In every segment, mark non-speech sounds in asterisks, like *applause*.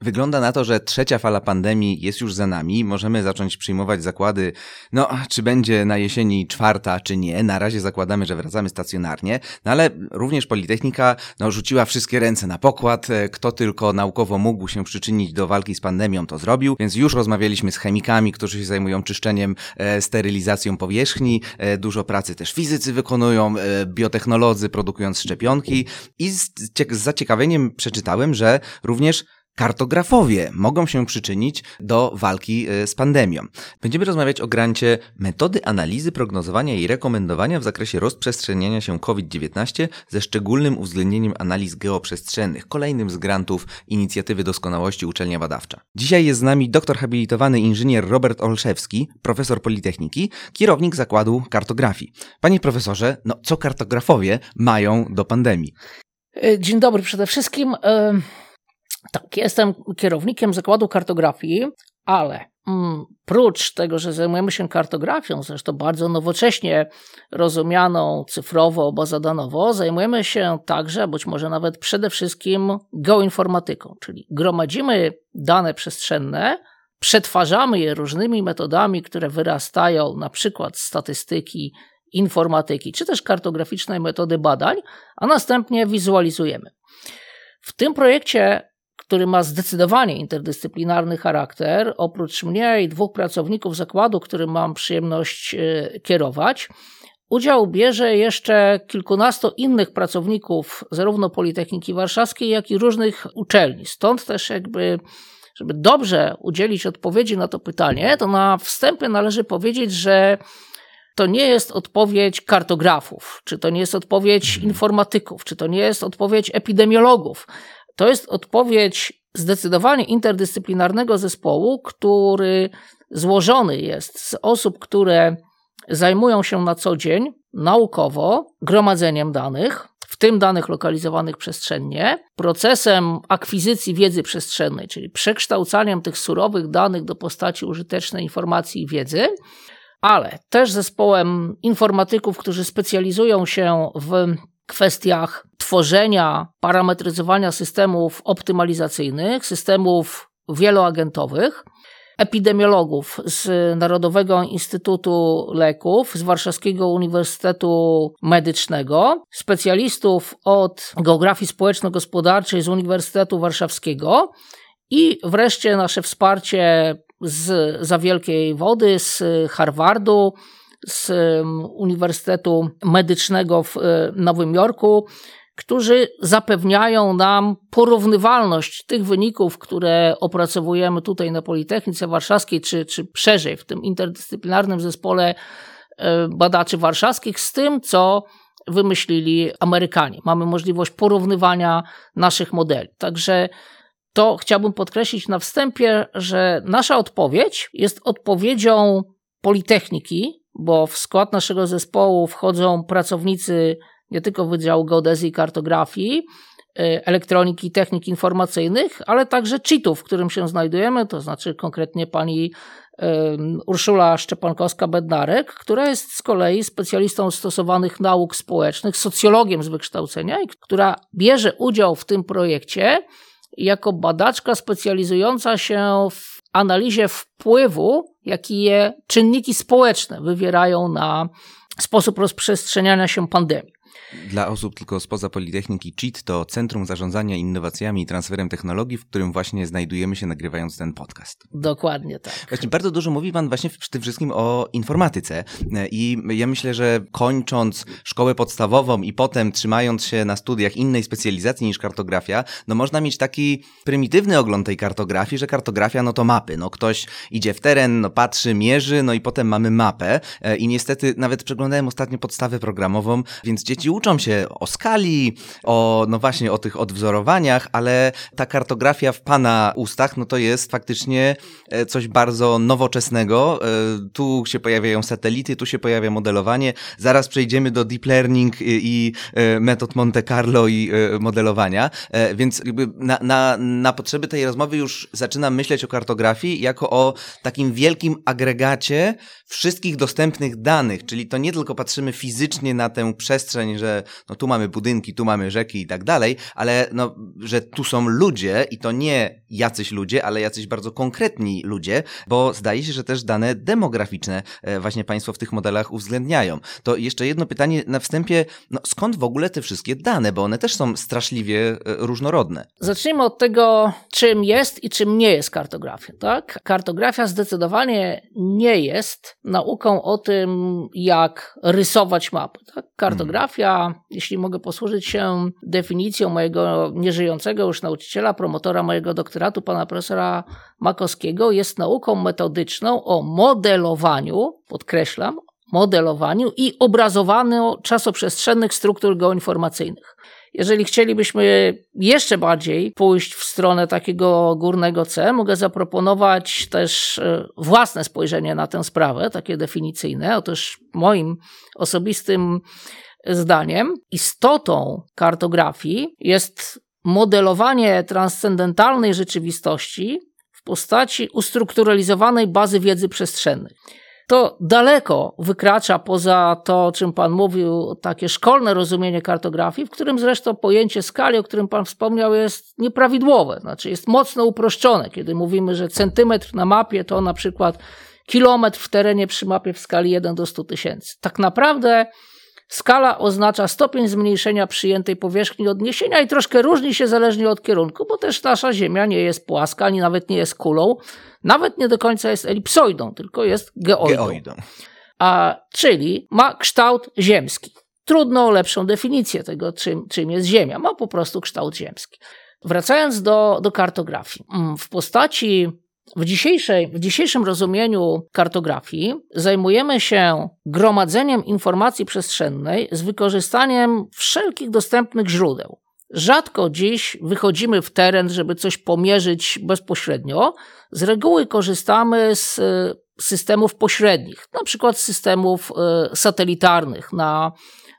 Wygląda na to, że trzecia fala pandemii jest już za nami. Możemy zacząć przyjmować zakłady, no, czy będzie na jesieni czwarta, czy nie. Na razie zakładamy, że wracamy stacjonarnie, no ale również Politechnika no, rzuciła wszystkie ręce na pokład. E, kto tylko naukowo mógł się przyczynić do walki z pandemią, to zrobił. Więc już rozmawialiśmy z chemikami, którzy się zajmują czyszczeniem, e, sterylizacją powierzchni. E, dużo pracy też fizycy wykonują, e, biotechnolodzy produkując szczepionki. I z, z zaciekawieniem przeczytałem, że również kartografowie mogą się przyczynić do walki e, z pandemią. Będziemy rozmawiać o grancie metody analizy, prognozowania i rekomendowania w zakresie rozprzestrzeniania się COVID-19 ze szczególnym uwzględnieniem analiz geoprzestrzennych, kolejnym z grantów inicjatywy doskonałości Uczelnia Badawcza. Dzisiaj jest z nami doktor habilitowany inżynier Robert Olszewski, profesor Politechniki, kierownik zakładu kartografii. Panie profesorze, no co kartografowie mają do pandemii? E, dzień dobry przede wszystkim. Y tak, jestem kierownikiem zakładu kartografii, ale mm, prócz tego, że zajmujemy się kartografią, zresztą bardzo nowocześnie rozumianą cyfrowo, bazodanowo, zajmujemy się także, być może nawet przede wszystkim geoinformatyką, czyli gromadzimy dane przestrzenne, przetwarzamy je różnymi metodami, które wyrastają na przykład z statystyki, informatyki, czy też kartograficznej metody badań, a następnie wizualizujemy. W tym projekcie który ma zdecydowanie interdyscyplinarny charakter. Oprócz mnie i dwóch pracowników zakładu, którym mam przyjemność e, kierować, udział bierze jeszcze kilkunastu innych pracowników, zarówno Politechniki Warszawskiej, jak i różnych uczelni. Stąd też jakby żeby dobrze udzielić odpowiedzi na to pytanie, to na wstępie należy powiedzieć, że to nie jest odpowiedź kartografów, czy to nie jest odpowiedź mhm. informatyków, czy to nie jest odpowiedź epidemiologów, to jest odpowiedź zdecydowanie interdyscyplinarnego zespołu, który złożony jest z osób, które zajmują się na co dzień naukowo gromadzeniem danych, w tym danych lokalizowanych przestrzennie, procesem akwizycji wiedzy przestrzennej, czyli przekształcaniem tych surowych danych do postaci użytecznej informacji i wiedzy, ale też zespołem informatyków, którzy specjalizują się w kwestiach tworzenia, parametryzowania systemów optymalizacyjnych, systemów wieloagentowych, epidemiologów z Narodowego Instytutu Leków, z Warszawskiego Uniwersytetu Medycznego, specjalistów od geografii społeczno-gospodarczej z Uniwersytetu Warszawskiego i wreszcie nasze wsparcie z za wielkiej wody, z Harvardu, z Uniwersytetu Medycznego w e, Nowym Jorku, którzy zapewniają nam porównywalność tych wyników, które opracowujemy tutaj na Politechnice Warszawskiej, czy, czy szerzej w tym interdyscyplinarnym zespole e, badaczy warszawskich, z tym, co wymyślili Amerykanie. Mamy możliwość porównywania naszych modeli. Także to chciałbym podkreślić na wstępie, że nasza odpowiedź jest odpowiedzią Politechniki, bo w skład naszego zespołu wchodzą pracownicy nie tylko Wydziału Geodezji i Kartografii, y, elektroniki i technik informacyjnych, ale także cheatów, w którym się znajdujemy, to znaczy konkretnie pani Urszula Szczepankowska-Bednarek, która jest z kolei specjalistą stosowanych nauk społecznych, socjologiem z wykształcenia i która bierze udział w tym projekcie jako badaczka specjalizująca się w analizie wpływu, jaki je czynniki społeczne wywierają na sposób rozprzestrzeniania się pandemii. Dla osób tylko spoza Politechniki CHIT to Centrum Zarządzania Innowacjami i Transferem Technologii, w którym właśnie znajdujemy się nagrywając ten podcast. Dokładnie tak. Właśnie bardzo dużo mówi Pan właśnie w tym wszystkim o informatyce i ja myślę, że kończąc szkołę podstawową i potem trzymając się na studiach innej specjalizacji niż kartografia, no można mieć taki prymitywny ogląd tej kartografii, że kartografia no to mapy. No ktoś idzie w teren, no patrzy, mierzy, no i potem mamy mapę e, i niestety nawet przeglądałem ostatnio podstawę programową, więc dzieci uczą się o skali, o, no właśnie, o tych odwzorowaniach, ale ta kartografia w Pana ustach, no to jest faktycznie e, coś bardzo nowoczesnego. E, tu się pojawiają satelity, tu się pojawia modelowanie. Zaraz przejdziemy do deep learning i e, metod Monte Carlo i modelowania, więc na, na, na potrzeby tej rozmowy już zaczynam myśleć o kartografii jako o takim wielkim agregacie wszystkich dostępnych danych, czyli to nie tylko patrzymy fizycznie na tę przestrzeń, że no, tu mamy budynki, tu mamy rzeki i tak dalej, ale no, że tu są ludzie i to nie jacyś ludzie, ale jacyś bardzo konkretni ludzie, bo zdaje się, że też dane demograficzne e, właśnie Państwo w tych modelach uwzględniają. To jeszcze jedno pytanie na wstępie, no, skąd w ogóle te wszystkie dane, bo one też są straszliwie e, różnorodne. Zacznijmy od tego, czym jest i czym nie jest kartografia. Tak? Kartografia zdecydowanie nie jest nauką o tym, jak rysować mapy. Tak? Kartografia, hmm. jeśli mogę posłużyć się definicją mojego nieżyjącego już nauczyciela, promotora mojego doktoratu, pana profesora Makowskiego, jest nauką metodyczną o modelowaniu, podkreślam, modelowaniu i obrazowaniu czasoprzestrzennych struktur geoinformacyjnych. Jeżeli chcielibyśmy jeszcze bardziej pójść w stronę takiego górnego C, mogę zaproponować też e, własne spojrzenie na tę sprawę, takie definicyjne. Otóż moim osobistym zdaniem istotą kartografii jest modelowanie transcendentalnej rzeczywistości w postaci ustrukturalizowanej bazy wiedzy przestrzennej to daleko wykracza poza to, o czym Pan mówił, takie szkolne rozumienie kartografii, w którym zresztą pojęcie skali, o którym Pan wspomniał, jest nieprawidłowe. Znaczy jest mocno uproszczone, kiedy mówimy, że centymetr na mapie to na przykład kilometr w terenie przy mapie w skali 1 do 100 tysięcy. Tak naprawdę Skala oznacza stopień zmniejszenia przyjętej powierzchni odniesienia i troszkę różni się zależnie od kierunku, bo też nasza Ziemia nie jest płaska, ani nawet nie jest kulą, nawet nie do końca jest elipsoidą, tylko jest geoidą. geoidą. A, czyli ma kształt ziemski. Trudno o lepszą definicję tego, czym, czym jest Ziemia. Ma po prostu kształt ziemski. Wracając do, do kartografii. Mm, w postaci w, dzisiejszej, w dzisiejszym rozumieniu kartografii zajmujemy się gromadzeniem informacji przestrzennej z wykorzystaniem wszelkich dostępnych źródeł. Rzadko dziś wychodzimy w teren, żeby coś pomierzyć bezpośrednio. Z reguły korzystamy z e, systemów pośrednich, na przykład systemów e, satelitarnych na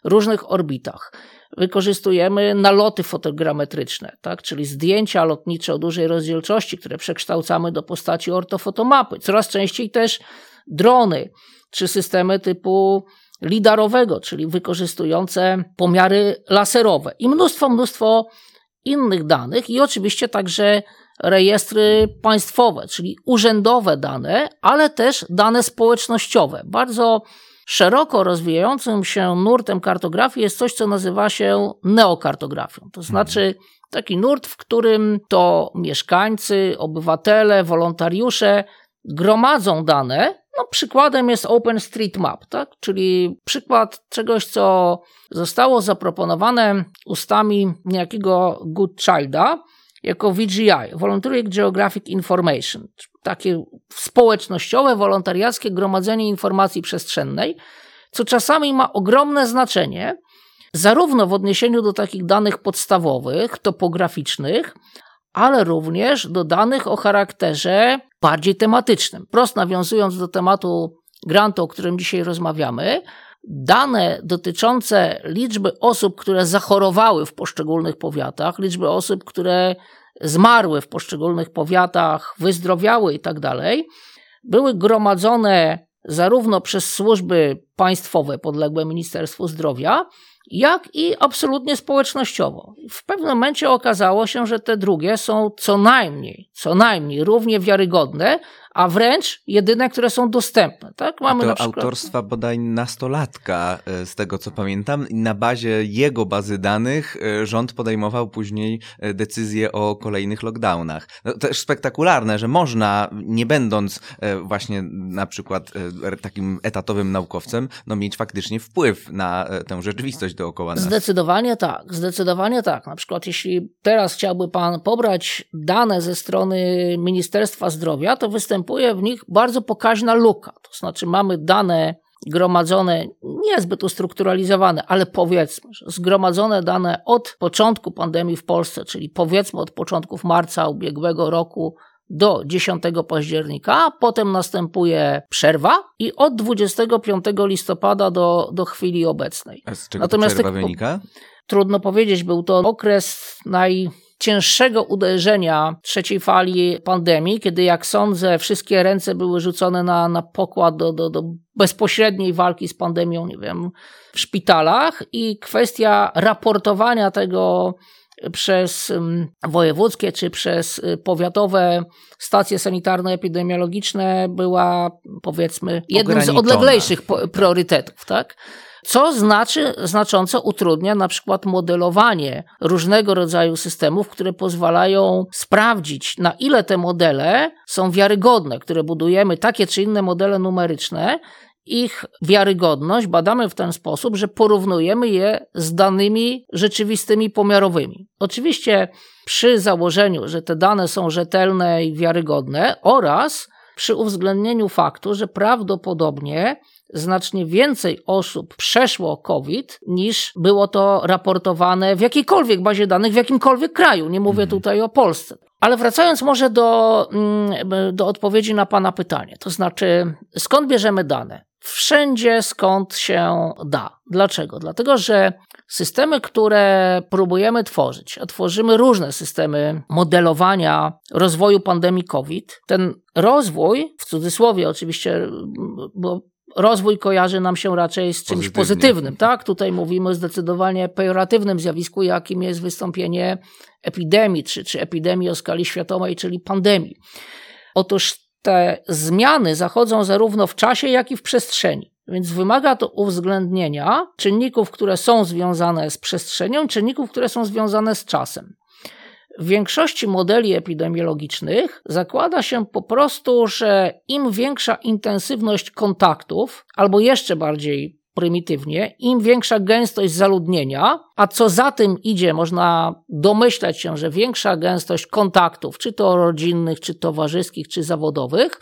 różnych orbitach wykorzystujemy naloty fotogrametryczne, tak? czyli zdjęcia lotnicze o dużej rozdzielczości, które przekształcamy do postaci ortofotomapy. Coraz częściej też drony czy systemy typu lidarowego, czyli wykorzystujące pomiary laserowe i mnóstwo, mnóstwo innych danych i oczywiście także rejestry państwowe, czyli urzędowe dane, ale też dane społecznościowe. Bardzo szeroko rozwijającym się nurtem kartografii jest coś, co nazywa się neokartografią. To znaczy taki nurt, w którym to mieszkańcy, obywatele, wolontariusze gromadzą dane. No, przykładem jest OpenStreetMap, tak? czyli przykład czegoś, co zostało zaproponowane ustami niejakiego Goodchilda jako VGI, Voluntary Geographic Information, takie społecznościowe, wolontariackie gromadzenie informacji przestrzennej, co czasami ma ogromne znaczenie, zarówno w odniesieniu do takich danych podstawowych, topograficznych, ale również do danych o charakterze bardziej tematycznym. Prost nawiązując do tematu grantu, o którym dzisiaj rozmawiamy, dane dotyczące liczby osób, które zachorowały w poszczególnych powiatach, liczby osób, które zmarły w poszczególnych powiatach, wyzdrowiały i tak były gromadzone zarówno przez służby państwowe podległe Ministerstwu Zdrowia, jak i absolutnie społecznościowo. W pewnym momencie okazało się, że te drugie są co najmniej, co najmniej równie wiarygodne, a wręcz jedyne, które są dostępne. Tak? Mamy a to przykład... autorstwa bodaj nastolatka, e, z tego co pamiętam. Na bazie jego bazy danych e, rząd podejmował później e, decyzje o kolejnych lockdownach. No, też spektakularne, że można, nie będąc właśnie na przykład takim etatowym naukowcem, no mieć faktycznie wpływ na tę rzeczywistość dookoła nas. Zdecydowanie tak, zdecydowanie tak. Na przykład jeśli teraz chciałby pan pobrać dane ze strony Ministerstwa Zdrowia, to występuje występuje w nich bardzo pokaźna luka. To znaczy mamy dane gromadzone, niezbyt ustrukturalizowane, ale powiedzmy, że zgromadzone dane od początku pandemii w Polsce, czyli powiedzmy od początków marca ubiegłego roku do 10 października, potem następuje przerwa i od 25 listopada do, do chwili obecnej. A z czego Natomiast przerwa wynika? Trudno powiedzieć, był to okres naj cięższego uderzenia trzeciej fali pandemii, kiedy jak sądzę, wszystkie ręce były rzucone na, na pokład do, do, do bezpośredniej walki z pandemią, nie wiem, w szpitalach i kwestia raportowania tego przez wojewódzkie czy przez y, powiatowe stacje sanitarno-epidemiologiczne była powiedzmy jednym z odleglejszych priorytetów, tak? Co znaczy, znacząco utrudnia na przykład modelowanie różnego rodzaju systemów, które pozwalają sprawdzić, na ile te modele są wiarygodne, które budujemy, takie czy inne modele numeryczne, ich wiarygodność badamy w ten sposób, że porównujemy je z danymi rzeczywistymi pomiarowymi. Oczywiście przy założeniu, że te dane są rzetelne i wiarygodne oraz przy uwzględnieniu faktu, że prawdopodobnie znacznie więcej osób przeszło COVID niż było to raportowane w jakiejkolwiek bazie danych, w jakimkolwiek kraju. Nie mówię mhm. tutaj o Polsce. Ale wracając może do, mm, do odpowiedzi na Pana pytanie, to znaczy skąd bierzemy dane? Wszędzie skąd się da. Dlaczego? Dlatego, że systemy, które próbujemy tworzyć, a tworzymy różne systemy modelowania rozwoju pandemii COVID, ten rozwój, w cudzysłowie oczywiście, bo rozwój kojarzy nam się raczej z czymś pozytywnym. Tak? Tutaj mówimy o zdecydowanie pejoratywnym zjawisku, jakim jest wystąpienie epidemii, czy, czy epidemii o skali światowej, czyli pandemii. Otóż te zmiany zachodzą zarówno w czasie, jak i w przestrzeni. Więc wymaga to uwzględnienia czynników, które są związane z przestrzenią, czynników, które są związane z czasem. W większości modeli epidemiologicznych zakłada się po prostu, że im większa intensywność kontaktów, albo jeszcze bardziej prymitywnie, im większa gęstość zaludnienia, a co za tym idzie, można domyślać się, że większa gęstość kontaktów, czy to rodzinnych, czy towarzyskich, czy zawodowych,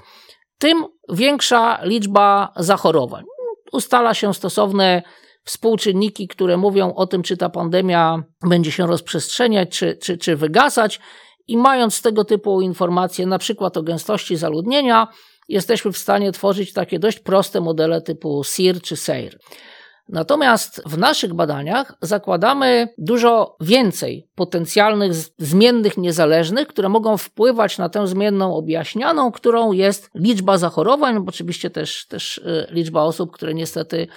tym większa liczba zachorowań. Ustala się stosowne współczynniki, które mówią o tym, czy ta pandemia będzie się rozprzestrzeniać, czy, czy, czy wygasać. I mając tego typu informacje, na przykład o gęstości zaludnienia, jesteśmy w stanie tworzyć takie dość proste modele typu SIR czy SEIR. Natomiast w naszych badaniach zakładamy dużo więcej potencjalnych zmiennych niezależnych, które mogą wpływać na tę zmienną objaśnianą, którą jest liczba zachorowań, oczywiście też, też y, liczba osób, które niestety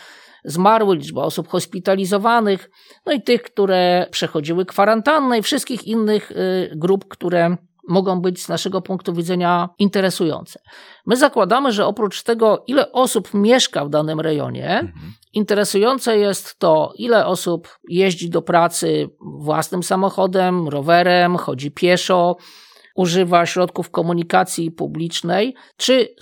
zmarły, liczba osób hospitalizowanych, no i tych, które przechodziły kwarantannę i wszystkich innych y, grup, które mogą być z naszego punktu widzenia interesujące. My zakładamy, że oprócz tego, ile osób mieszka w danym rejonie, mhm. interesujące jest to, ile osób jeździ do pracy własnym samochodem, rowerem, chodzi pieszo, używa środków komunikacji publicznej, czy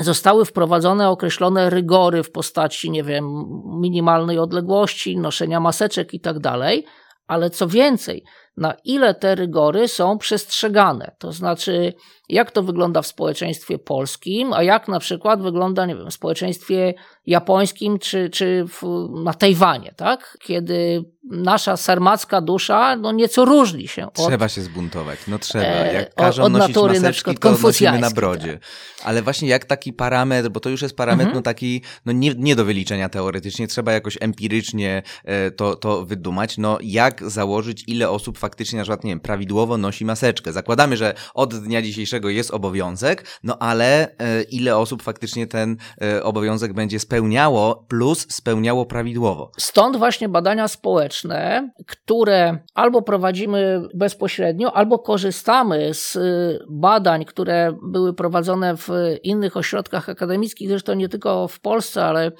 zostały wprowadzone określone rygory w postaci, nie wiem, minimalnej odległości, noszenia maseczek i tak dalej. Ale co więcej, na ile te rygory są przestrzegane. To znaczy, jak to wygląda w społeczeństwie polskim, a jak na przykład wygląda nie wiem, w społeczeństwie japońskim czy, czy w, na Tajwanie, tak? kiedy nasza sarmacka dusza no, nieco różni się. Od, trzeba się zbuntować, no trzeba. E, jak każą od nosić natury, maseczki, to nosimy na brodzie. Tak. Ale właśnie jak taki parametr, bo to już jest parametr mhm. no, taki no, nie, nie do wyliczenia teoretycznie, trzeba jakoś empirycznie e, to, to wydumać. No jak założyć, ile osób faktycznie na przykład, nie wiem, prawidłowo nosi maseczkę. Zakładamy, że od dnia dzisiejszego jest obowiązek, no ale e, ile osób faktycznie ten e, obowiązek będzie spełniało, plus spełniało prawidłowo. Stąd właśnie badania społeczne, które albo prowadzimy bezpośrednio, albo korzystamy z e, badań, które były prowadzone w innych ośrodkach akademickich, zresztą nie tylko w Polsce, ale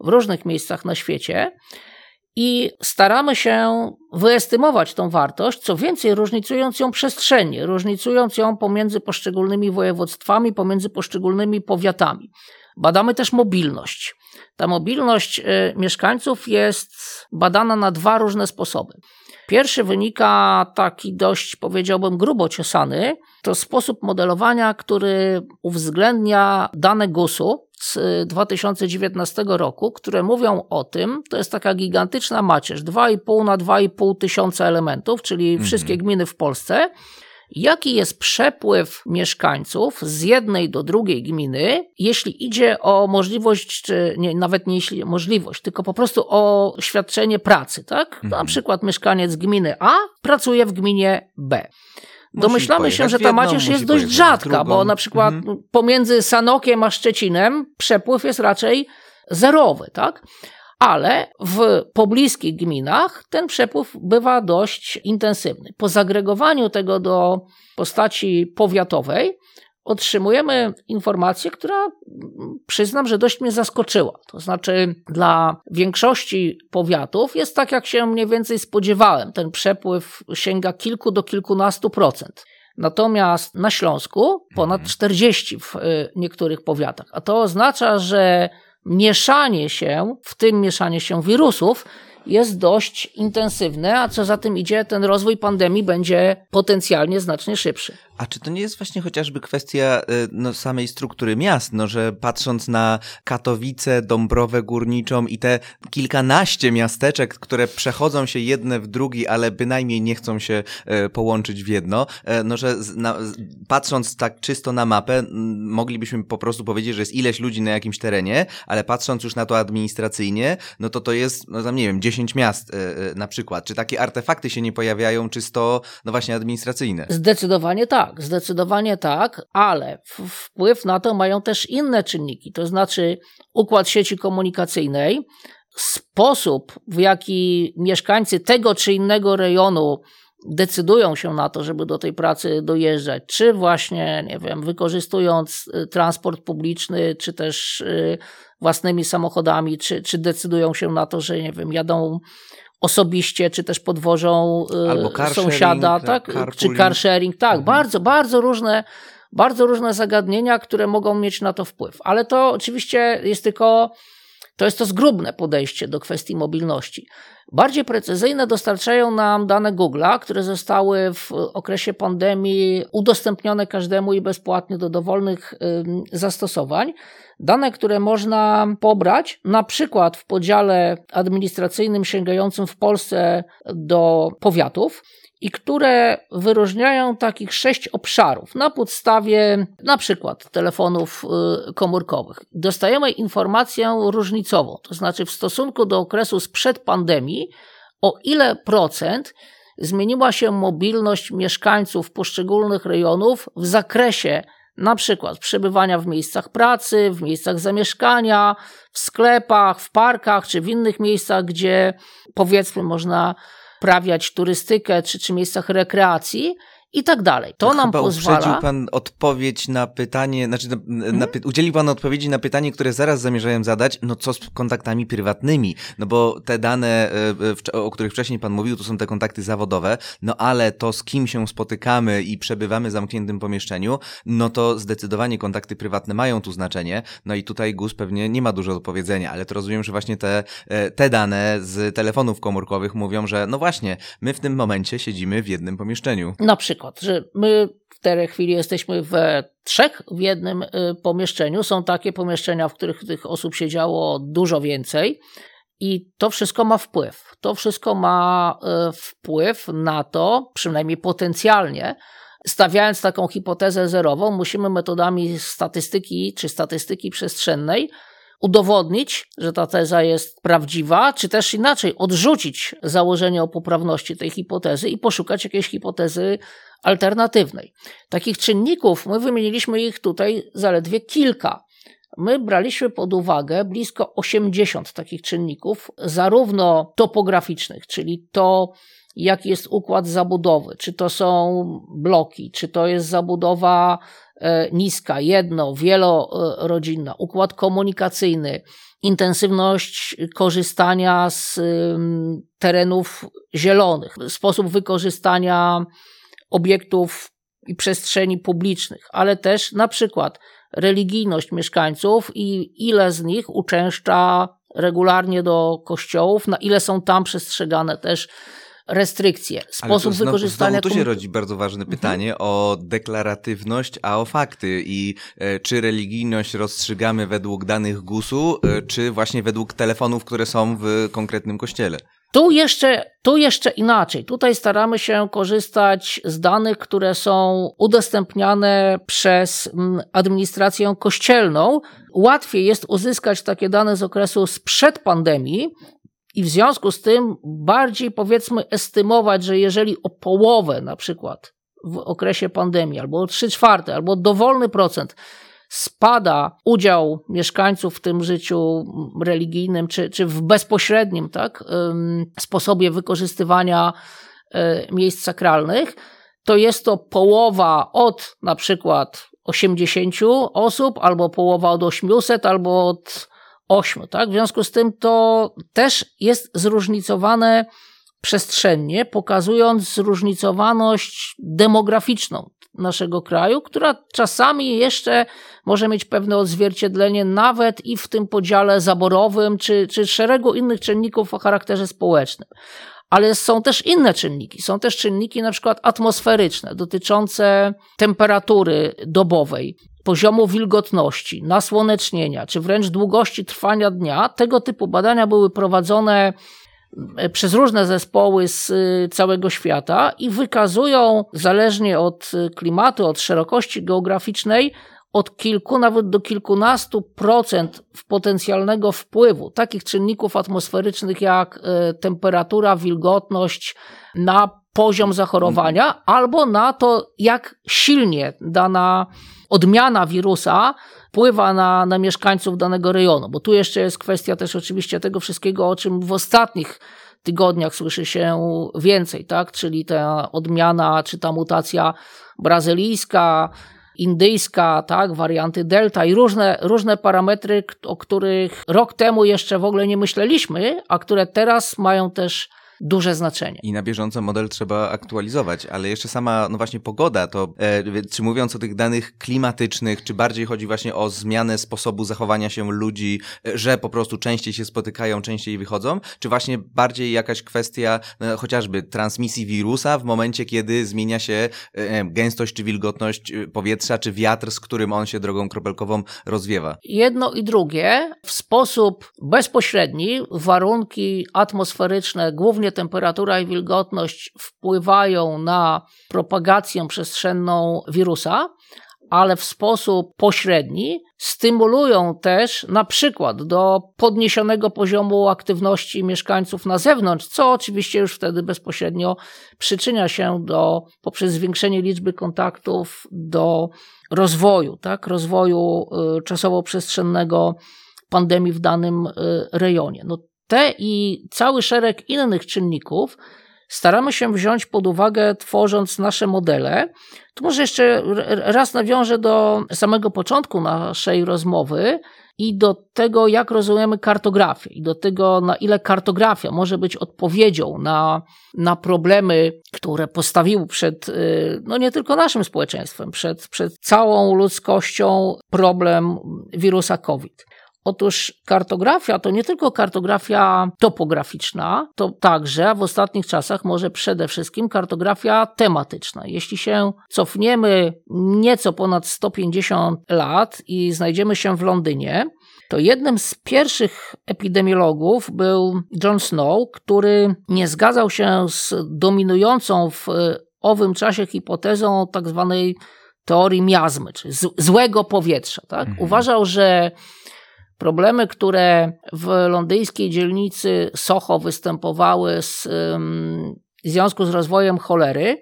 w różnych miejscach na świecie i staramy się wyestymować tą wartość, co więcej, różnicując ją przestrzennie, różnicując ją pomiędzy poszczególnymi województwami, pomiędzy poszczególnymi powiatami. Badamy też mobilność. Ta mobilność y, mieszkańców jest badana na dwa różne sposoby. Pierwszy wynika taki dość, powiedziałbym, grubo ciosany. To sposób modelowania, który uwzględnia dane GUS-u, z 2019 roku, które mówią o tym, to jest taka gigantyczna macierz, 2,5 na 2,5 tysiąca elementów, czyli mhm. wszystkie gminy w Polsce. jaki jest przepływ mieszkańców z jednej do drugiej gminy, jeśli idzie o możliwość, czy nie, nawet nie jeśli możliwość, tylko po prostu o świadczenie pracy, tak? Mhm. Na przykład mieszkaniec gminy A pracuje w gminie B. Domyślamy się, że ta macierz jest dość pojechać rzadka, drugą. bo na przykład Mhm. pomiędzy Sanokiem a Szczecinem przepływ jest raczej zerowy, tak? Ale w pobliskich gminach ten przepływ bywa dość intensywny. Po zagregowaniu tego do postaci powiatowej otrzymujemy informację, która mm, przyznam, że dość mnie zaskoczyła. To znaczy, dla większości powiatów jest tak, jak się mniej więcej spodziewałem. Ten przepływ sięga kilku do kilkunastu procent. Natomiast na Śląsku ponad 40 w y, niektórych powiatach. A to oznacza, że mieszanie się, w tym mieszanie się wirusów, jest dość intensywne, a co za tym idzie, ten rozwój pandemii będzie potencjalnie znacznie szybszy. A czy to nie jest właśnie chociażby kwestia y, no, samej struktury miast, no, że patrząc na Katowice, Dąbrowę Górniczą i te kilkanaście miasteczek, które przechodzą się jedne w drugi, ale bynajmniej nie chcą się e, połączyć w jedno, e, no że na, patrząc tak czysto na mapę, moglibyśmy po prostu powiedzieć, że jest ileś ludzi na jakimś terenie, ale patrząc już na to administracyjnie, no to to jest, no tam nie wiem, 10 miast e, e, na przykład. Czy takie artefakty się nie pojawiają czysto, no właśnie administracyjne? Zdecydowanie tak, zdecydowanie tak, ale wpływ na to mają też inne czynniki, to znaczy układ sieci komunikacyjnej, sposób w jaki mieszkańcy tego czy innego rejonu decydują się na to, żeby do tej pracy dojeżdżać, czy właśnie, nie wiem, wykorzystując y, transport publiczny, czy też y, własnymi samochodami, czy, czy decydują się na to, że, nie wiem, jadą osobiście, czy też podwożą car sąsiada, sharing, tak? carpooling. czy car sharing, tak, Mhm. bardzo, bardzo różne, bardzo różne zagadnienia, które mogą mieć na to wpływ. Ale to oczywiście jest tylko, to jest to zgrubne podejście do kwestii mobilności. Bardziej precyzyjne dostarczają nam dane Google'a, które zostały w okresie pandemii udostępnione każdemu i bezpłatnie do dowolnych zastosowań. Dane, które można pobrać, na przykład w podziale administracyjnym sięgającym w Polsce do powiatów i które wyróżniają takich sześć obszarów na podstawie na przykład telefonów y, komórkowych. Dostajemy informację różnicową, to znaczy w stosunku do okresu sprzed pandemii, o ile procent zmieniła się mobilność mieszkańców poszczególnych rejonów w zakresie na przykład przebywania w miejscach pracy, w miejscach zamieszkania, w sklepach, w parkach czy w innych miejscach, gdzie powiedzmy można prawiać turystykę czy, czy miejscach rekreacji i tak dalej. To nam Chyba pozwala. uprzedził pan odpowiedź na pytanie, znaczy na, na, py- udzielił pan odpowiedzi na pytanie, które zaraz zamierzałem zadać, no co z kontaktami prywatnymi? No bo te dane, e, e, o których wcześniej pan mówił, to są te kontakty zawodowe, no ale to z kim się spotykamy i przebywamy w zamkniętym pomieszczeniu, no to zdecydowanie kontakty prywatne mają tu znaczenie, no i tutaj GUS pewnie nie ma dużo do powiedzenia, ale to rozumiem, że właśnie te, e, te dane z telefonów komórkowych mówią, że no właśnie, my w tym momencie siedzimy w jednym pomieszczeniu. Na przykład, że my w tej chwili jesteśmy we trzech w jednym y, pomieszczeniu. Są takie pomieszczenia, w których tych osób siedziało dużo więcej. I to wszystko ma wpływ. To wszystko ma y, wpływ na to, przynajmniej potencjalnie, stawiając taką hipotezę zerową, musimy metodami statystyki czy statystyki przestrzennej udowodnić, że ta teza jest prawdziwa, czy też inaczej odrzucić założenie o poprawności tej hipotezy i poszukać jakiejś hipotezy alternatywnej. Takich czynników, my wymieniliśmy ich tutaj zaledwie kilka. My braliśmy pod uwagę blisko 80 takich czynników, zarówno topograficznych, czyli to, jaki jest układ zabudowy, czy to są bloki, czy to jest zabudowa e, niska, jedno, wielorodzinna, układ komunikacyjny, intensywność korzystania z terenów zielonych, sposób wykorzystania obiektów i przestrzeni publicznych, ale też na przykład religijność mieszkańców i ile z nich uczęszcza regularnie do kościołów, na ile są tam przestrzegane też restrykcje. Sposób znowu, wykorzystania Znowu tu się rodzi bardzo ważne Mhm. pytanie o deklaratywność, a o fakty. I e, czy religijność rozstrzygamy według danych GUS-u, e, czy właśnie według telefonów, które są w konkretnym kościele? Tu jeszcze, tu jeszcze inaczej. Tutaj staramy się korzystać z danych, które są udostępniane przez mm, administrację kościelną. Łatwiej jest uzyskać takie dane z okresu sprzed pandemii, i w związku z tym bardziej powiedzmy estymować, że jeżeli o połowę na przykład w okresie pandemii, albo o 3 czwarte, albo dowolny procent spada udział mieszkańców w tym życiu religijnym, czy, czy w bezpośrednim tak, sposobie wykorzystywania e, miejsc sakralnych, to jest to połowa od na przykład 80 osób, albo połowa od 800, albo od 8. Tak? W związku z tym to też jest zróżnicowane przestrzennie, pokazując zróżnicowaność demograficzną naszego kraju, która czasami jeszcze może mieć pewne odzwierciedlenie nawet i w tym podziale zaborowym, czy, czy szeregu innych czynników o charakterze społecznym. Ale są też inne czynniki. Są też czynniki na przykład atmosferyczne, dotyczące temperatury dobowej, poziomu wilgotności, nasłonecznienia, czy wręcz długości trwania dnia. Tego typu badania były prowadzone przez różne zespoły z e, całego świata i wykazują, zależnie od e, klimatu, od szerokości geograficznej, od kilku, nawet do kilkunastu procent potencjalnego wpływu takich czynników atmosferycznych jak temperatura, wilgotność na poziom zachorowania, mhm. albo na to, jak silnie dana odmiana wirusa wpływa na, na mieszkańców danego rejonu, bo tu jeszcze jest kwestia też oczywiście tego wszystkiego, o czym w ostatnich tygodniach słyszy się więcej, tak? czyli ta odmiana czy ta mutacja brazylijska, indyjska, tak, warianty delta i różne, różne parametry, o których rok temu jeszcze w ogóle nie myśleliśmy, a które teraz mają też duże znaczenie. I na bieżąco model trzeba aktualizować, ale jeszcze sama, no właśnie pogoda, to e, czy mówiąc o tych danych klimatycznych, czy bardziej chodzi właśnie o zmianę sposobu zachowania się ludzi, e, że po prostu częściej się spotykają, częściej wychodzą, czy właśnie bardziej jakaś kwestia no, chociażby transmisji wirusa w momencie, kiedy zmienia się e, gęstość czy wilgotność e, powietrza, czy wiatr, z którym on się drogą kropelkową rozwiewa? Jedno i drugie w sposób bezpośredni warunki atmosferyczne, głównie temperatura i wilgotność wpływają na propagację przestrzenną wirusa, ale w sposób pośredni stymulują też na przykład do podniesionego poziomu aktywności mieszkańców na zewnątrz, co oczywiście już wtedy bezpośrednio przyczynia się do, poprzez zwiększenie liczby kontaktów do rozwoju, tak, rozwoju y, czasowo-przestrzennego pandemii w danym y, rejonie. No, te i cały szereg innych czynników staramy się wziąć pod uwagę, tworząc nasze modele. Tu może jeszcze raz nawiążę do samego początku naszej rozmowy i do tego, jak rozumiemy kartografię, i do tego, na ile kartografia może być odpowiedzią na, na problemy, które postawił przed, y, no nie tylko naszym społeczeństwem, przed, przed całą ludzkością problem wirusa COVID. Otóż kartografia to nie tylko kartografia topograficzna, to także w ostatnich czasach może przede wszystkim kartografia tematyczna. Jeśli się cofniemy nieco ponad 150 lat i znajdziemy się w Londynie, to jednym z pierwszych epidemiologów był John Snow, który nie zgadzał się z dominującą w owym czasie hipotezą tak zwanej teorii miazmy, czyli złego powietrza. Tak? Mhm. Uważał, że Problemy, które w londyńskiej dzielnicy Soho występowały z, w związku z rozwojem cholery,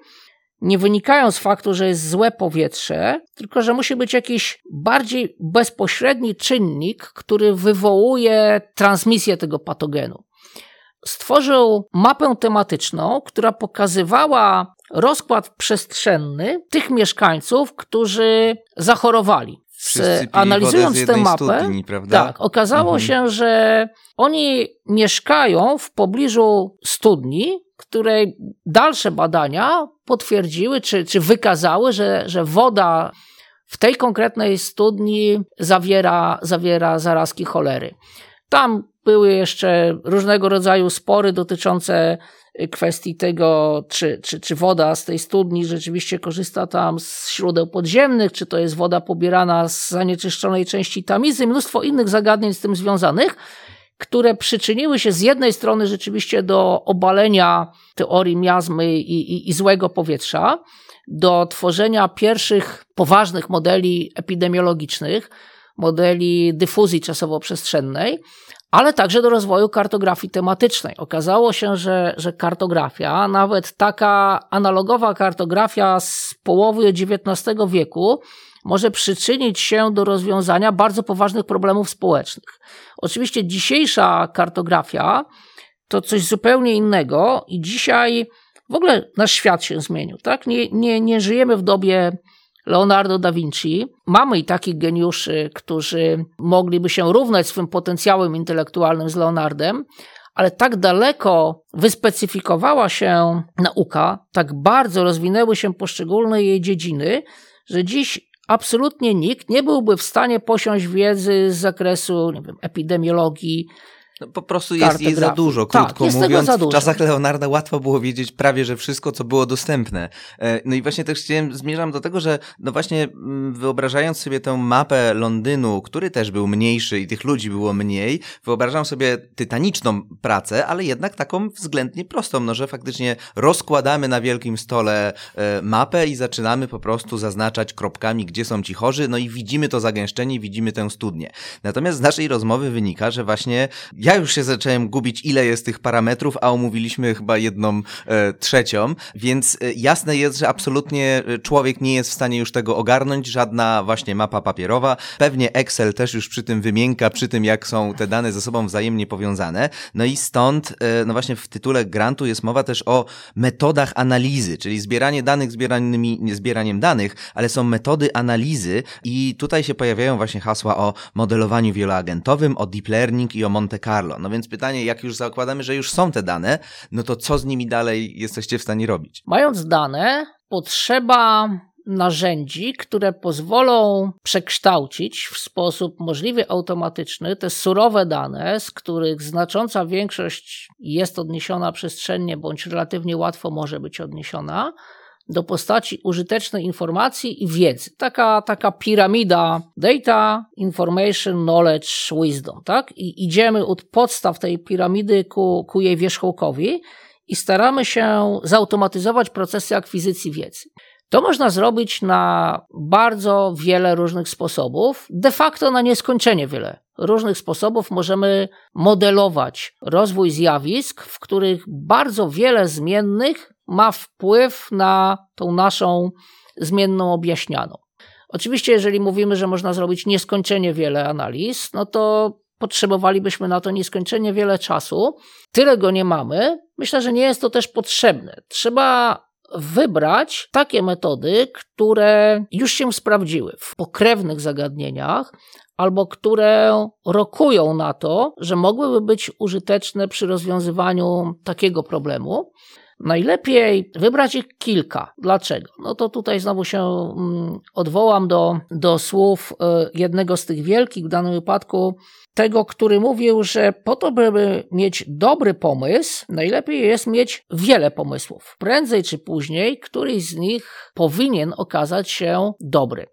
nie wynikają z faktu, że jest złe powietrze, tylko że musi być jakiś bardziej bezpośredni czynnik, który wywołuje transmisję tego patogenu. Stworzył mapę tematyczną, która pokazywała rozkład przestrzenny tych mieszkańców, którzy zachorowali analizując tę mapę, studni, tak, okazało mhm. się, że oni mieszkają w pobliżu studni, której dalsze badania potwierdziły czy, czy wykazały, że, że woda w tej konkretnej studni zawiera, zawiera zarazki cholery. Tam były jeszcze różnego rodzaju spory dotyczące kwestii tego, czy, czy, czy woda z tej studni rzeczywiście korzysta tam z źródeł podziemnych, czy to jest woda pobierana z zanieczyszczonej części tamizy, mnóstwo innych zagadnień z tym związanych. które przyczyniły się z jednej strony rzeczywiście do obalenia teorii miazmy i, i, i złego powietrza, do tworzenia pierwszych poważnych modeli epidemiologicznych, modeli dyfuzji czasowo-przestrzennej, ale także do rozwoju kartografii tematycznej. Okazało się, że, że kartografia, nawet taka analogowa kartografia z połowy XIX wieku, może przyczynić się do rozwiązania bardzo poważnych problemów społecznych. Oczywiście dzisiejsza kartografia to coś zupełnie innego i dzisiaj w ogóle nasz świat się zmienił. Tak? Nie, nie, nie żyjemy w dobie Leonardo da Vinci. Mamy i takich geniuszy, którzy mogliby się równać swym potencjałem intelektualnym z Leonardem, ale tak daleko wyspecyfikowała się nauka, tak bardzo rozwinęły się poszczególne jej dziedziny, że dziś absolutnie nikt nie byłby w stanie posiąść wiedzy z zakresu wiem, epidemiologii, no, po prostu jest jej za dużo, tak, krótko tak, mówiąc. W czasach Leonarda łatwo było wiedzieć prawie, że wszystko, co było dostępne. E, no i właśnie też chciałem, zmierzam do tego, że no właśnie mm, wyobrażając sobie tę mapę Londynu, który też był mniejszy i tych ludzi było mniej, wyobrażam sobie tytaniczną pracę, ale jednak taką względnie prostą, no że faktycznie rozkładamy na wielkim stole e, mapę i zaczynamy po prostu zaznaczać kropkami, gdzie są ci chorzy, no i widzimy to zagęszczenie, widzimy tę studnię. Natomiast z naszej rozmowy wynika, że właśnie ja już się zacząłem gubić, ile jest tych parametrów, a omówiliśmy chyba jedną e, trzecią, więc e, jasne jest, że absolutnie e, człowiek nie jest w stanie już tego ogarnąć, żadna właśnie mapa papierowa. Pewnie Excel też już przy tym wymienka, przy tym jak są te dane ze sobą wzajemnie powiązane. No i stąd, e, no właśnie w tytule grantu jest mowa też o metodach analizy, czyli zbieranie danych zbieranymi, nie zbieraniem danych, ale są metody analizy i tutaj się pojawiają właśnie hasła o modelowaniu wieloagentowym, o deep learning i o Monte Carlo. Carlo. No więc pytanie, jak już zakładamy, że już są te dane, no to co z nimi dalej jesteście w stanie robić? Mając dane, potrzeba narzędzi, które pozwolą przekształcić w sposób możliwie automatyczny te surowe dane, z których znacząca większość jest odniesiona przestrzennie bądź relatywnie łatwo może być odniesiona, do postaci użytecznej informacji i wiedzy. Taka, taka piramida data, information, knowledge, wisdom, tak? I idziemy od podstaw tej piramidy ku, ku jej wierzchołkowi i staramy się zautomatyzować procesy akwizycji wiedzy. To można zrobić na bardzo wiele różnych sposobów, de facto na nieskończenie wiele różnych sposobów możemy modelować rozwój zjawisk, w których bardzo wiele zmiennych ma wpływ na tą naszą zmienną objaśnianą. Oczywiście, jeżeli mówimy, że można zrobić nieskończenie wiele analiz, no to potrzebowalibyśmy na to nieskończenie wiele czasu. Tyle go nie mamy. Myślę, że nie jest to też potrzebne. Trzeba wybrać takie metody, które już się sprawdziły w pokrewnych zagadnieniach, albo które rokują na to, że mogłyby być użyteczne przy rozwiązywaniu takiego problemu. Najlepiej wybrać ich kilka. Dlaczego? No to tutaj znowu się mm, odwołam do, do słów e, jednego z tych wielkich, w danym wypadku tego, który mówił, że po to, by mieć dobry pomysł, najlepiej jest mieć wiele pomysłów. Prędzej czy później któryś z nich powinien okazać się dobry.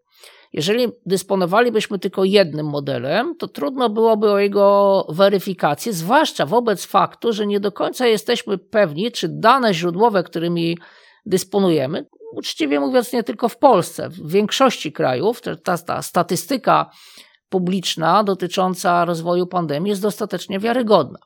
Jeżeli dysponowalibyśmy tylko jednym modelem, to trudno byłoby o jego weryfikację, zwłaszcza wobec faktu, że nie do końca jesteśmy pewni, czy dane źródłowe, którymi dysponujemy, uczciwie mówiąc, nie tylko w Polsce, w większości krajów, ta, ta statystyka publiczna dotycząca rozwoju pandemii jest dostatecznie wiarygodna.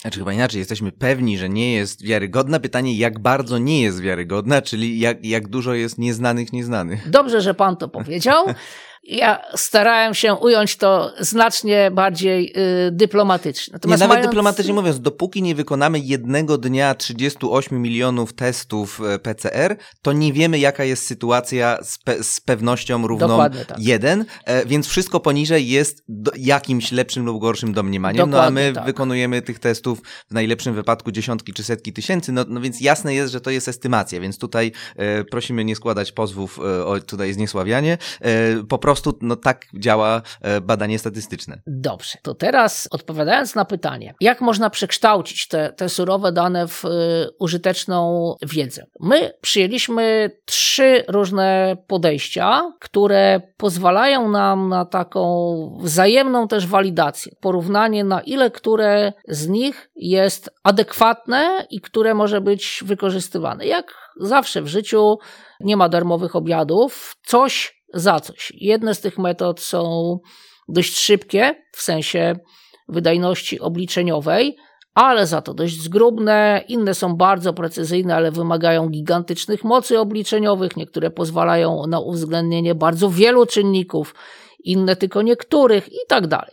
Znaczy chyba inaczej, jesteśmy pewni, że nie jest wiarygodna. Pytanie, jak bardzo nie jest wiarygodna, czyli jak, jak dużo jest nieznanych nieznanych. Dobrze, że pan to powiedział. *laughs* Ja starałem się ująć to znacznie bardziej y, dyplomatycznie. Natomiast nie, nawet mając... dyplomatycznie mówiąc, dopóki nie wykonamy jednego dnia 38 milionów testów e, PCR, to nie wiemy, jaka jest sytuacja z, pe z pewnością równą tak. jeden, e, więc wszystko poniżej jest jakimś lepszym lub gorszym domniemaniem. Dokładnie no a my tak. wykonujemy tych testów w najlepszym wypadku dziesiątki czy setki tysięcy, no, no więc jasne jest, że to jest estymacja, więc tutaj e, prosimy nie składać pozwów e, o tutaj zniesławianie. E, po prostu no, tak działa e, badanie statystyczne. Dobrze, to teraz odpowiadając na pytanie, jak można przekształcić te, te surowe dane w y, użyteczną wiedzę? My przyjęliśmy trzy różne podejścia, które pozwalają nam na taką wzajemną też walidację, porównanie na ile które z nich jest adekwatne i które może być wykorzystywane. Jak zawsze w życiu nie ma darmowych obiadów, coś za coś. Jedne z tych metod są dość szybkie w sensie wydajności obliczeniowej, ale za to dość zgrubne. Inne są bardzo precyzyjne, ale wymagają gigantycznych mocy obliczeniowych. Niektóre pozwalają na uwzględnienie bardzo wielu czynników, inne tylko niektórych i tak dalej.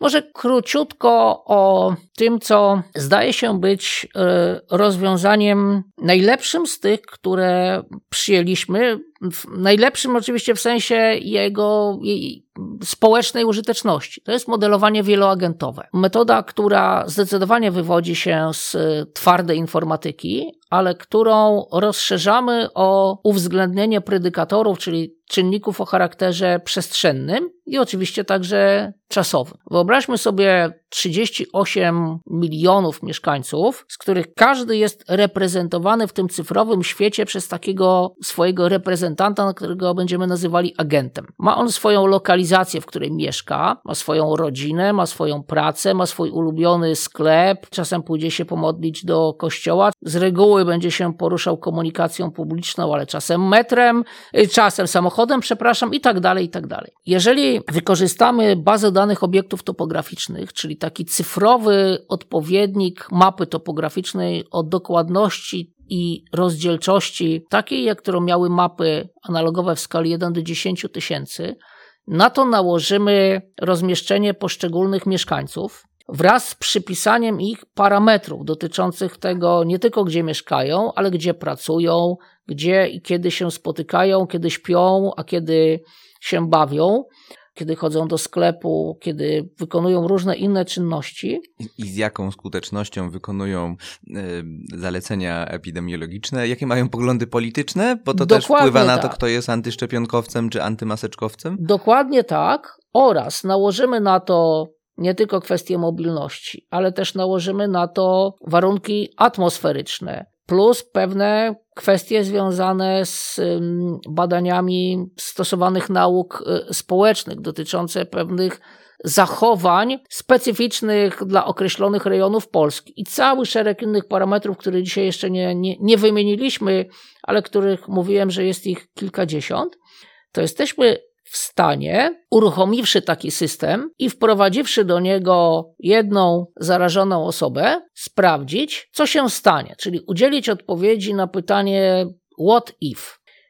Może króciutko o tym, co zdaje się być e, rozwiązaniem najlepszym z tych, które przyjęliśmy. Najlepszym oczywiście w sensie jego społecznej użyteczności. To jest modelowanie wieloagentowe. Metoda, która zdecydowanie wywodzi się z twardej informatyki, ale którą rozszerzamy o uwzględnienie predykatorów, czyli czynników o charakterze przestrzennym i oczywiście także czasowym. Wyobraźmy sobie 38 milionów mieszkańców, z których każdy jest reprezentowany w tym cyfrowym świecie przez takiego swojego reprezentanta, którego będziemy nazywali agentem. Ma on swoją lokalizację, w której mieszka, ma swoją rodzinę, ma swoją pracę, ma swój ulubiony sklep, czasem pójdzie się pomodlić do kościoła, z reguły będzie się poruszał komunikacją publiczną, ale czasem metrem, y, czasem samochodem, przepraszam, i tak dalej, i tak dalej. Jeżeli wykorzystamy bazę danych obiektów topograficznych, czyli taki cyfrowy odpowiednik mapy topograficznej o dokładności i rozdzielczości takiej, jak którą miały mapy analogowe w skali 1 do 10 tysięcy, na to nałożymy rozmieszczenie poszczególnych mieszkańców wraz z przypisaniem ich parametrów dotyczących tego nie tylko gdzie mieszkają, ale gdzie pracują, gdzie i kiedy się spotykają, kiedy śpią, a kiedy się bawią kiedy chodzą do sklepu, kiedy wykonują różne inne czynności. I z jaką skutecznością wykonują y, zalecenia epidemiologiczne? Jakie mają poglądy polityczne? Bo to Dokładnie też wpływa na to, tak. kto jest antyszczepionkowcem czy antymaseczkowcem? Dokładnie tak. Oraz nałożymy na to nie tylko kwestie mobilności, ale też nałożymy na to warunki atmosferyczne, plus pewne kwestie związane z badaniami stosowanych nauk y, społecznych dotyczące pewnych zachowań specyficznych dla określonych rejonów Polski. I cały szereg innych parametrów, które dzisiaj jeszcze nie, nie, nie wymieniliśmy, ale których mówiłem, że jest ich kilkadziesiąt, to jesteśmy w stanie, uruchomiwszy taki system i wprowadziwszy do niego jedną zarażoną osobę, sprawdzić, co się stanie, czyli udzielić odpowiedzi na pytanie what if.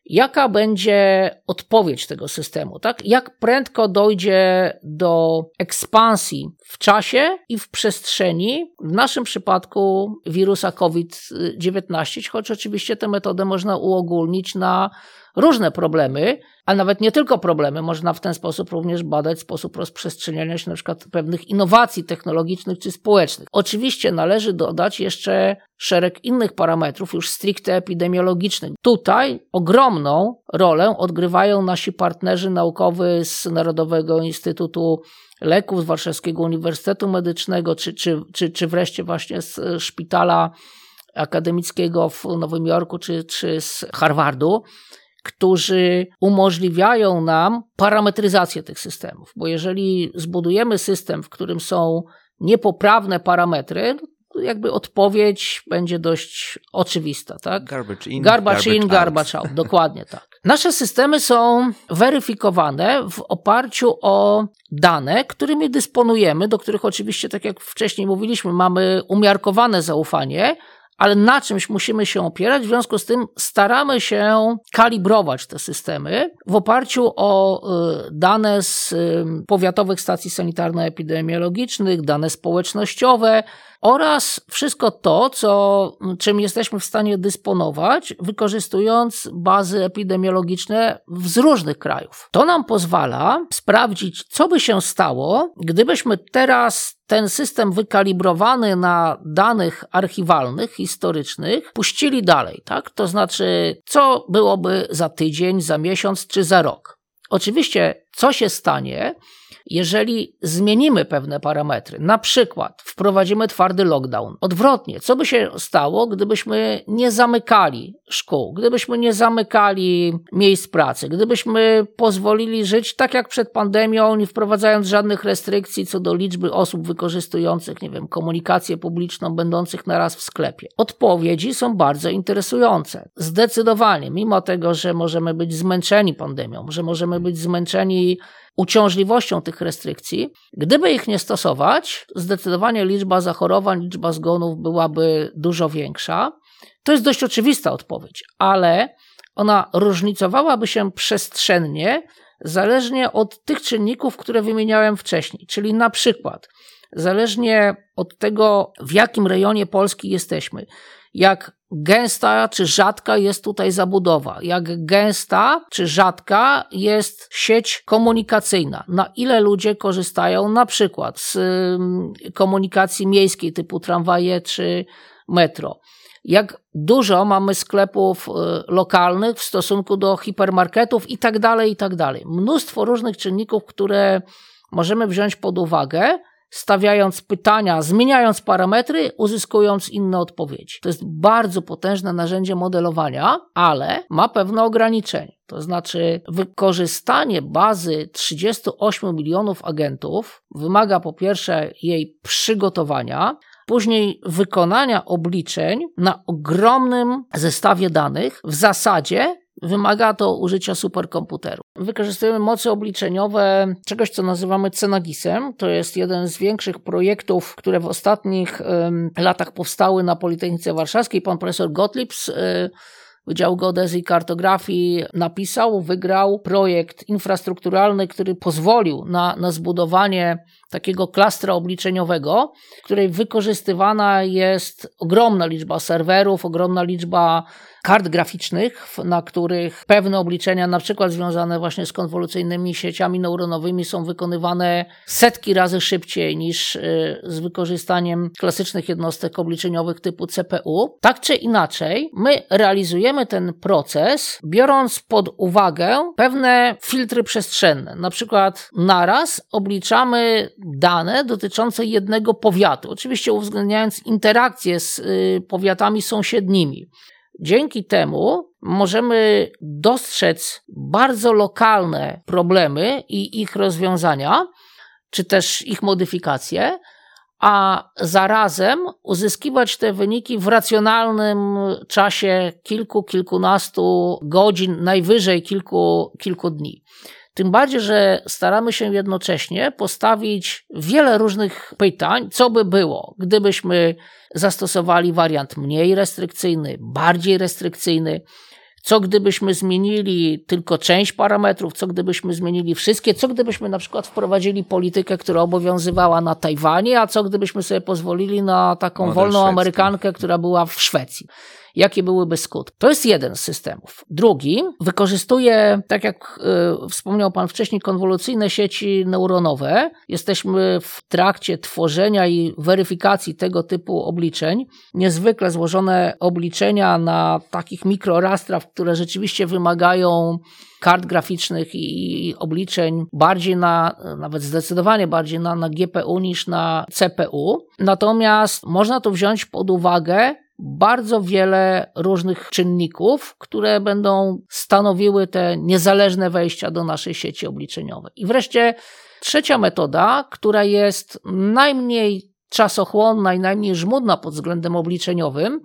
Jaka będzie odpowiedź tego systemu, tak? Jak prędko dojdzie do ekspansji w czasie i w przestrzeni, w naszym przypadku wirusa COVID-19, choć oczywiście tę metodę można uogólnić na różne problemy, a nawet nie tylko problemy. Można w ten sposób również badać sposób rozprzestrzeniania się na przykład pewnych innowacji technologicznych czy społecznych. Oczywiście należy dodać jeszcze szereg innych parametrów, już stricte epidemiologicznych. Tutaj ogromną rolę odgrywają nasi partnerzy naukowi z Narodowego Instytutu Leków, z Warszawskiego Uniwersytetu Medycznego, czy, czy, czy, czy wreszcie właśnie z szpitala akademickiego w Nowym Jorku, czy, czy z Harvardu którzy umożliwiają nam parametryzację tych systemów. Bo jeżeli zbudujemy system, w którym są niepoprawne parametry, to jakby odpowiedź będzie dość oczywista. Tak? Garbage in, garbage, garbage in, garbage out. *laughs* Dokładnie tak. Nasze systemy są weryfikowane w oparciu o dane, którymi dysponujemy, do których oczywiście, tak jak wcześniej mówiliśmy, mamy umiarkowane zaufanie, ale na czymś musimy się opierać, w związku z tym staramy się kalibrować te systemy w oparciu o y, dane z y, powiatowych stacji sanitarno-epidemiologicznych, dane społecznościowe oraz wszystko to, co, czym jesteśmy w stanie dysponować, wykorzystując bazy epidemiologiczne z różnych krajów. To nam pozwala sprawdzić, co by się stało, gdybyśmy teraz ten system wykalibrowany na danych archiwalnych, historycznych, puścili dalej, tak? To znaczy, co byłoby za tydzień, za miesiąc czy za rok. Oczywiście co się stanie, jeżeli zmienimy pewne parametry, na przykład wprowadzimy twardy lockdown. Odwrotnie, co by się stało, gdybyśmy nie zamykali szkół, gdybyśmy nie zamykali miejsc pracy, gdybyśmy pozwolili żyć tak jak przed pandemią, nie wprowadzając żadnych restrykcji co do liczby osób wykorzystujących, nie wiem, komunikację publiczną, będących naraz w sklepie. Odpowiedzi są bardzo interesujące. Zdecydowanie, mimo tego, że możemy być zmęczeni pandemią, że możemy być zmęczeni uciążliwością tych restrykcji. Gdyby ich nie stosować, zdecydowanie liczba zachorowań, liczba zgonów byłaby dużo większa. To jest dość oczywista odpowiedź, ale ona różnicowałaby się przestrzennie, zależnie od tych czynników, które wymieniałem wcześniej. Czyli na przykład, zależnie od tego, w jakim rejonie Polski jesteśmy, jak gęsta czy rzadka jest tutaj zabudowa, jak gęsta czy rzadka jest sieć komunikacyjna, na ile ludzie korzystają na przykład z komunikacji miejskiej typu tramwaje czy metro. Jak dużo mamy sklepów y, lokalnych w stosunku do hipermarketów i tak dalej, i tak dalej. Mnóstwo różnych czynników, które możemy wziąć pod uwagę, stawiając pytania, zmieniając parametry, uzyskując inne odpowiedzi. To jest bardzo potężne narzędzie modelowania, ale ma pewne ograniczenia. To znaczy, wykorzystanie bazy 38 milionów agentów wymaga po pierwsze jej przygotowania, później wykonania obliczeń na ogromnym zestawie danych, w zasadzie Wymaga to użycia superkomputeru. Wykorzystujemy moce obliczeniowe czegoś, co nazywamy Cenagisem. To jest jeden z większych projektów, które w ostatnich um, latach powstały na Politechnice Warszawskiej. Pan profesor Gottlieb z y, Wydziału Geodezji i Kartografii napisał, wygrał projekt infrastrukturalny, który pozwolił na, na zbudowanie takiego klastra obliczeniowego, w której wykorzystywana jest ogromna liczba serwerów, ogromna liczba kart graficznych, na których pewne obliczenia, na przykład związane właśnie z konwolucyjnymi sieciami neuronowymi, są wykonywane setki razy szybciej niż y, z wykorzystaniem klasycznych jednostek obliczeniowych typu CPU. Tak czy inaczej, my realizujemy ten proces, biorąc pod uwagę pewne filtry przestrzenne. Na przykład naraz obliczamy dane dotyczące jednego powiatu, oczywiście uwzględniając interakcje z y, powiatami sąsiednimi. Dzięki temu możemy dostrzec bardzo lokalne problemy i ich rozwiązania, czy też ich modyfikacje, a zarazem uzyskiwać te wyniki w racjonalnym czasie kilku, kilkunastu godzin, najwyżej kilku, kilku dni. Tym bardziej, że staramy się jednocześnie postawić wiele różnych pytań, co by było, gdybyśmy zastosowali wariant mniej restrykcyjny, bardziej restrykcyjny, co gdybyśmy zmienili tylko część parametrów, co gdybyśmy zmienili wszystkie, co gdybyśmy na przykład wprowadzili politykę, która obowiązywała na Tajwanie, a co gdybyśmy sobie pozwolili na taką Model wolną szwedzki. Amerykankę, która była w Szwecji jakie byłyby skutki. To jest jeden z systemów. Drugi wykorzystuje, tak jak y, wspomniał Pan wcześniej, konwolucyjne sieci neuronowe. Jesteśmy w trakcie tworzenia i weryfikacji tego typu obliczeń. Niezwykle złożone obliczenia na takich mikrorastrach, które rzeczywiście wymagają kart graficznych i obliczeń bardziej na, nawet zdecydowanie bardziej na, na GPU niż na CPU. Natomiast można to wziąć pod uwagę bardzo wiele różnych czynników, które będą stanowiły te niezależne wejścia do naszej sieci obliczeniowej. I wreszcie trzecia metoda, która jest najmniej czasochłonna i najmniej żmudna pod względem obliczeniowym,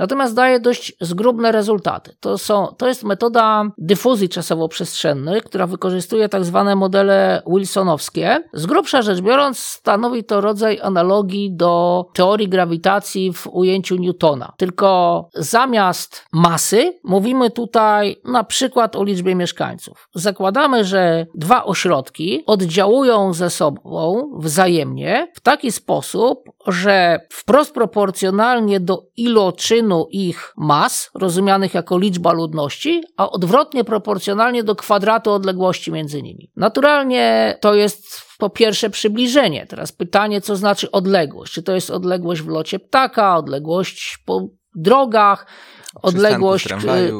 natomiast daje dość zgrubne rezultaty. To, są, to jest metoda dyfuzji czasowo-przestrzennej, która wykorzystuje tak zwane modele wilsonowskie. Z grubsza rzecz biorąc, stanowi to rodzaj analogii do teorii grawitacji w ujęciu Newtona. Tylko zamiast masy mówimy tutaj na przykład o liczbie mieszkańców. Zakładamy, że dwa ośrodki oddziałują ze sobą wzajemnie w taki sposób, że wprost proporcjonalnie do iloczynu ich mas, rozumianych jako liczba ludności, a odwrotnie proporcjonalnie do kwadratu odległości między nimi. Naturalnie to jest po pierwsze przybliżenie. Teraz pytanie, co znaczy odległość? Czy to jest odległość w locie ptaka, odległość po drogach, odległość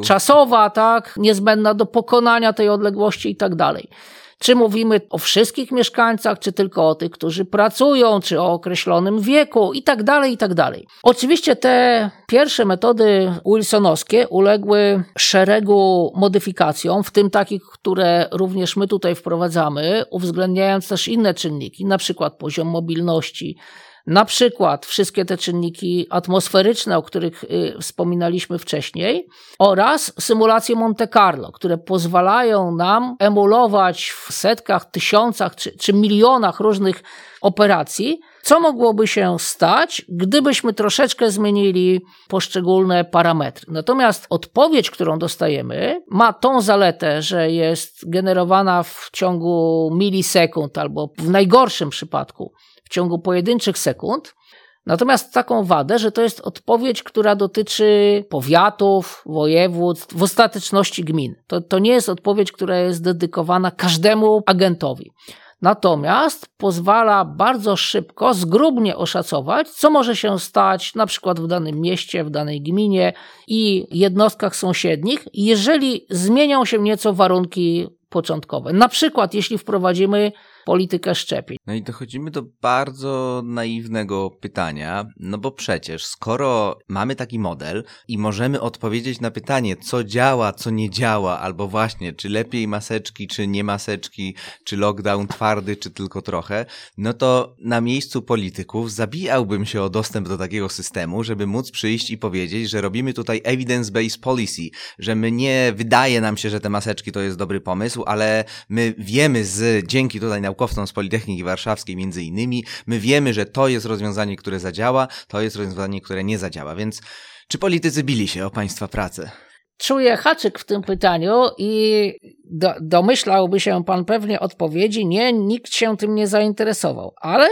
czasowa, tak, niezbędna do pokonania tej odległości i tak dalej. Czy mówimy o wszystkich mieszkańcach, czy tylko o tych, którzy pracują, czy o określonym wieku i tak dalej, i tak dalej. Oczywiście te pierwsze metody wilsonowskie uległy szeregu modyfikacjom, w tym takich, które również my tutaj wprowadzamy, uwzględniając też inne czynniki, na przykład poziom mobilności, na przykład wszystkie te czynniki atmosferyczne, o których y, wspominaliśmy wcześniej, oraz symulacje Monte Carlo, które pozwalają nam emulować w setkach, tysiącach czy, czy milionach różnych operacji, co mogłoby się stać, gdybyśmy troszeczkę zmienili poszczególne parametry. Natomiast odpowiedź, którą dostajemy, ma tą zaletę, że jest generowana w ciągu milisekund albo w najgorszym przypadku w ciągu pojedynczych sekund. Natomiast taką wadę, że to jest odpowiedź, która dotyczy powiatów, województw, w ostateczności gmin. To, to nie jest odpowiedź, która jest dedykowana każdemu agentowi. Natomiast pozwala bardzo szybko, zgrubnie oszacować, co może się stać na przykład w danym mieście, w danej gminie i jednostkach sąsiednich, jeżeli zmienią się nieco warunki początkowe. Na przykład, jeśli wprowadzimy politykę szczepień. No i dochodzimy do bardzo naiwnego pytania, no bo przecież skoro mamy taki model i możemy odpowiedzieć na pytanie, co działa, co nie działa, albo właśnie, czy lepiej maseczki, czy nie maseczki, czy lockdown twardy, czy tylko trochę, no to na miejscu polityków zabijałbym się o dostęp do takiego systemu, żeby móc przyjść i powiedzieć, że robimy tutaj evidence-based policy, że my nie wydaje nam się, że te maseczki to jest dobry pomysł, ale my wiemy z, dzięki tutaj naukowcom, naukowcom z Politechniki Warszawskiej między innymi, my wiemy, że to jest rozwiązanie, które zadziała, to jest rozwiązanie, które nie zadziała, więc czy politycy bili się o państwa pracę? Czuję haczyk w tym pytaniu i do, domyślałby się pan pewnie odpowiedzi, nie, nikt się tym nie zainteresował, ale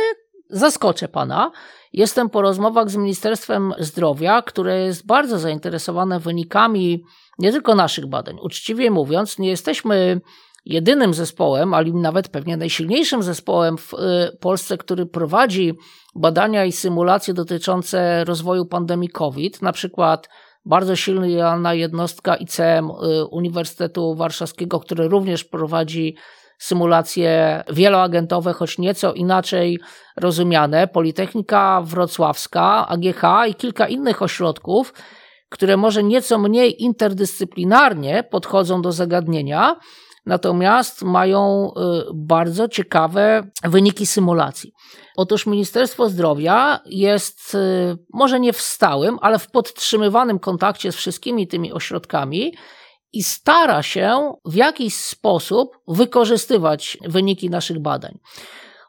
zaskoczę pana. Jestem po rozmowach z Ministerstwem Zdrowia, które jest bardzo zainteresowane wynikami nie tylko naszych badań. Uczciwie mówiąc, nie jesteśmy jedynym zespołem, ale nawet pewnie najsilniejszym zespołem w y, Polsce, który prowadzi badania i symulacje dotyczące rozwoju pandemii COVID, na przykład bardzo silna jednostka ICM y, Uniwersytetu Warszawskiego, który również prowadzi symulacje wieloagentowe, choć nieco inaczej rozumiane, Politechnika Wrocławska, AGH i kilka innych ośrodków, które może nieco mniej interdyscyplinarnie podchodzą do zagadnienia, natomiast mają y, bardzo ciekawe wyniki symulacji. Otóż Ministerstwo Zdrowia jest y, może nie w stałym, ale w podtrzymywanym kontakcie z wszystkimi tymi ośrodkami i stara się w jakiś sposób wykorzystywać wyniki naszych badań.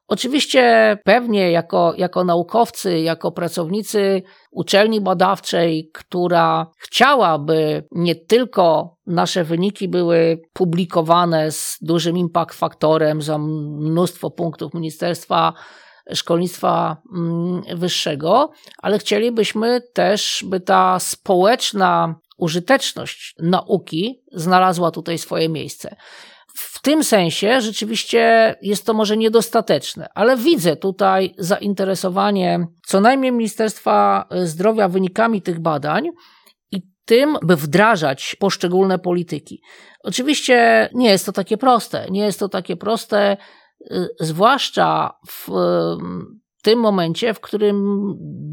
Oczywiście pewnie jako, jako naukowcy, jako pracownicy uczelni badawczej, która chciałaby nie tylko nasze wyniki były publikowane z dużym impact faktorem za mnóstwo punktów Ministerstwa Szkolnictwa mm, Wyższego, ale chcielibyśmy też, by ta społeczna użyteczność nauki znalazła tutaj swoje miejsce. W tym sensie rzeczywiście jest to może niedostateczne, ale widzę tutaj zainteresowanie co najmniej Ministerstwa Zdrowia wynikami tych badań i tym, by wdrażać poszczególne polityki. Oczywiście nie jest to takie proste. Nie jest to takie proste, y, zwłaszcza w tym momencie, w którym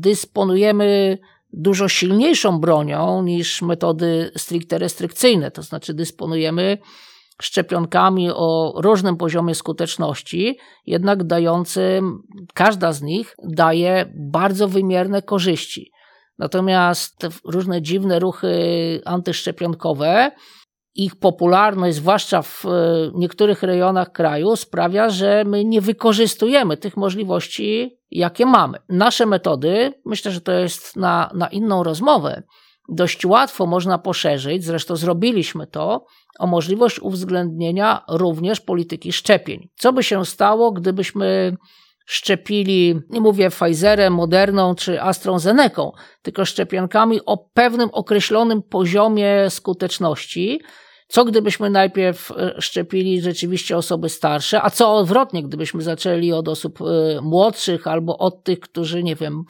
dysponujemy dużo silniejszą bronią niż metody stricte restrykcyjne, to znaczy dysponujemy szczepionkami o różnym poziomie skuteczności, jednak dającym, każda z nich daje bardzo wymierne korzyści. Natomiast różne dziwne ruchy antyszczepionkowe, ich popularność, zwłaszcza w e, niektórych rejonach kraju, sprawia, że my nie wykorzystujemy tych możliwości, jakie mamy. Nasze metody, myślę, że to jest na, na inną rozmowę, dość łatwo można poszerzyć, zresztą zrobiliśmy to, o możliwość uwzględnienia również polityki szczepień. Co by się stało, gdybyśmy szczepili, nie mówię Pfizerem, Moderną czy AstraZeneką, tylko szczepionkami o pewnym określonym poziomie skuteczności. Co gdybyśmy najpierw e, szczepili rzeczywiście osoby starsze, a co odwrotnie, gdybyśmy zaczęli od osób e, młodszych albo od tych, którzy, nie wiem,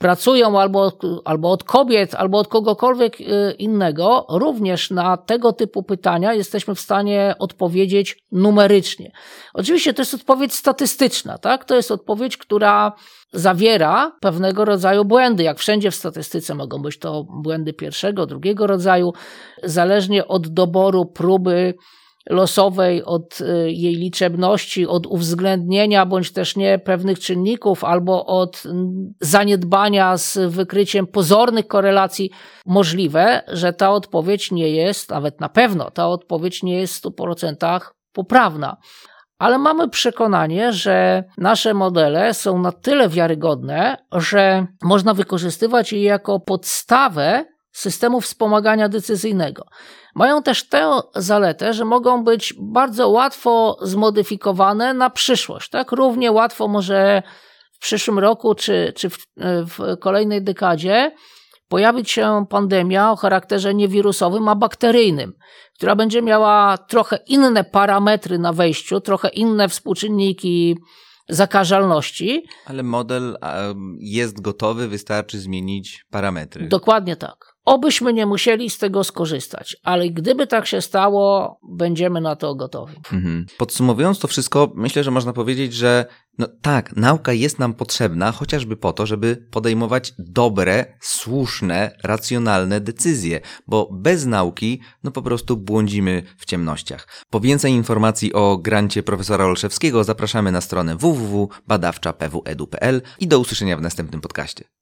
pracują albo albo od kobiet, albo od kogokolwiek y, innego, również na tego typu pytania jesteśmy w stanie odpowiedzieć numerycznie. Oczywiście to jest odpowiedź statystyczna, tak? To jest odpowiedź, która zawiera pewnego rodzaju błędy. Jak wszędzie w statystyce mogą być to błędy pierwszego, drugiego rodzaju, zależnie od doboru próby losowej, od y, jej liczebności, od uwzględnienia bądź też nie pewnych czynników, albo od zaniedbania z wykryciem pozornych korelacji, możliwe, że ta odpowiedź nie jest, nawet na pewno ta odpowiedź nie jest w 100% poprawna. Ale mamy przekonanie, że nasze modele są na tyle wiarygodne, że można wykorzystywać je jako podstawę systemu wspomagania decyzyjnego. Mają też tę zaletę, że mogą być bardzo łatwo zmodyfikowane na przyszłość. Tak? Równie łatwo może w przyszłym roku czy, czy w, w kolejnej dekadzie pojawić się pandemia o charakterze nie wirusowym, a bakteryjnym, która będzie miała trochę inne parametry na wejściu, trochę inne współczynniki zakażalności. Ale model jest gotowy, wystarczy zmienić parametry. Dokładnie tak. Obyśmy nie musieli z tego skorzystać, ale gdyby tak się stało, będziemy na to gotowi. Mhm. Podsumowując to wszystko, myślę, że można powiedzieć, że no tak, nauka jest nam potrzebna chociażby po to, żeby podejmować dobre, słuszne, racjonalne decyzje, bo bez nauki no po prostu błądzimy w ciemnościach. Po więcej informacji o grancie profesora Olszewskiego zapraszamy na stronę www.badawcza.pwedu.pl i do usłyszenia w następnym podcaście.